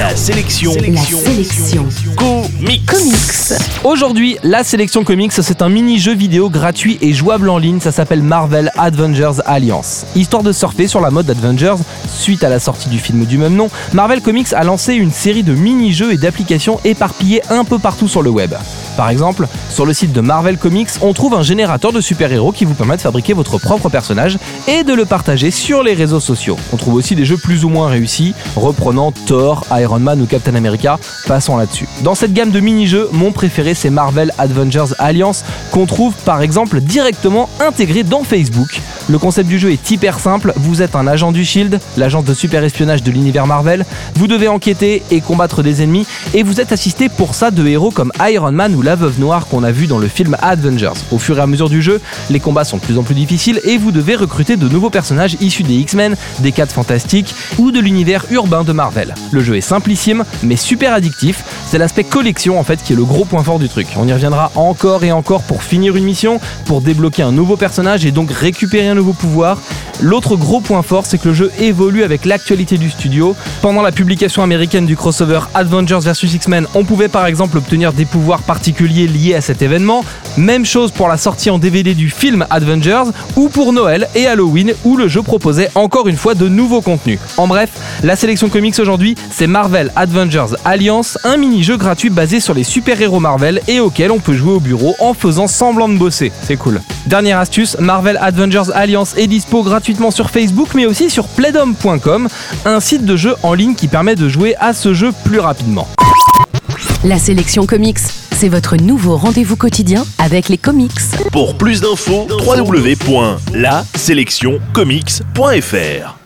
La sélection. La sélection. Comics. Comics. Aujourd'hui, la sélection comics, c'est un mini-jeu vidéo gratuit et jouable en ligne. Ça s'appelle Marvel Avengers Alliance. Histoire de surfer sur la mode d'Avengers, suite à la sortie du film du même nom, Marvel Comics a lancé une série de mini-jeux et d'applications éparpillés un peu partout sur le web. Par exemple, sur le site de Marvel Comics, on trouve un générateur de super-héros qui vous permet de fabriquer votre propre personnage et de le partager sur les réseaux sociaux. On trouve aussi des jeux plus ou moins réussis, reprenant Thor, Iron Man ou Captain America. Passons là-dessus. Dans cette gamme de mini-jeux, mon préféré c'est Marvel Avengers Alliance, qu'on trouve par exemple directement intégré dans Facebook. Le concept du jeu est hyper simple, vous êtes un agent du Shield, l'agence de super espionnage de l'univers Marvel, vous devez enquêter et combattre des ennemis, et vous êtes assisté pour ça de héros comme Iron Man ou la Veuve Noire qu'on a vu dans le film Avengers. Au fur et à mesure du jeu, les combats sont de plus en plus difficiles et vous devez recruter de nouveaux personnages issus des X-Men, des 4 Fantastiques ou de l'univers urbain de Marvel. Le jeu est simplissime mais super addictif, c'est l'aspect collection en fait qui est le gros point fort du truc. On y reviendra encore et encore pour finir une mission, pour débloquer un nouveau personnage et donc récupérer un nouveau pouvoir. L'autre gros point fort, c'est que le jeu évolue avec l'actualité du studio. Pendant la publication américaine du crossover Avengers vs X-Men, on pouvait par exemple obtenir des pouvoirs particuliers liés à cet événement. Même chose pour la sortie en DVD du film Avengers ou pour Noël et Halloween où le jeu proposait encore une fois de nouveaux contenus. En bref, la sélection comics aujourd'hui, c'est Marvel Avengers Alliance, un mini-jeu gratuit basé sur les super-héros Marvel et auquel on peut jouer au bureau en faisant semblant de bosser. C'est cool. Dernière astuce, Marvel Avengers Alliance est dispo gratuitement sur Facebook mais aussi sur playdom.com, un site de jeu en ligne qui permet de jouer à ce jeu plus rapidement. La sélection comics, c'est votre nouveau rendez-vous quotidien avec les comics. Pour plus d'infos, www.laselectioncomics.fr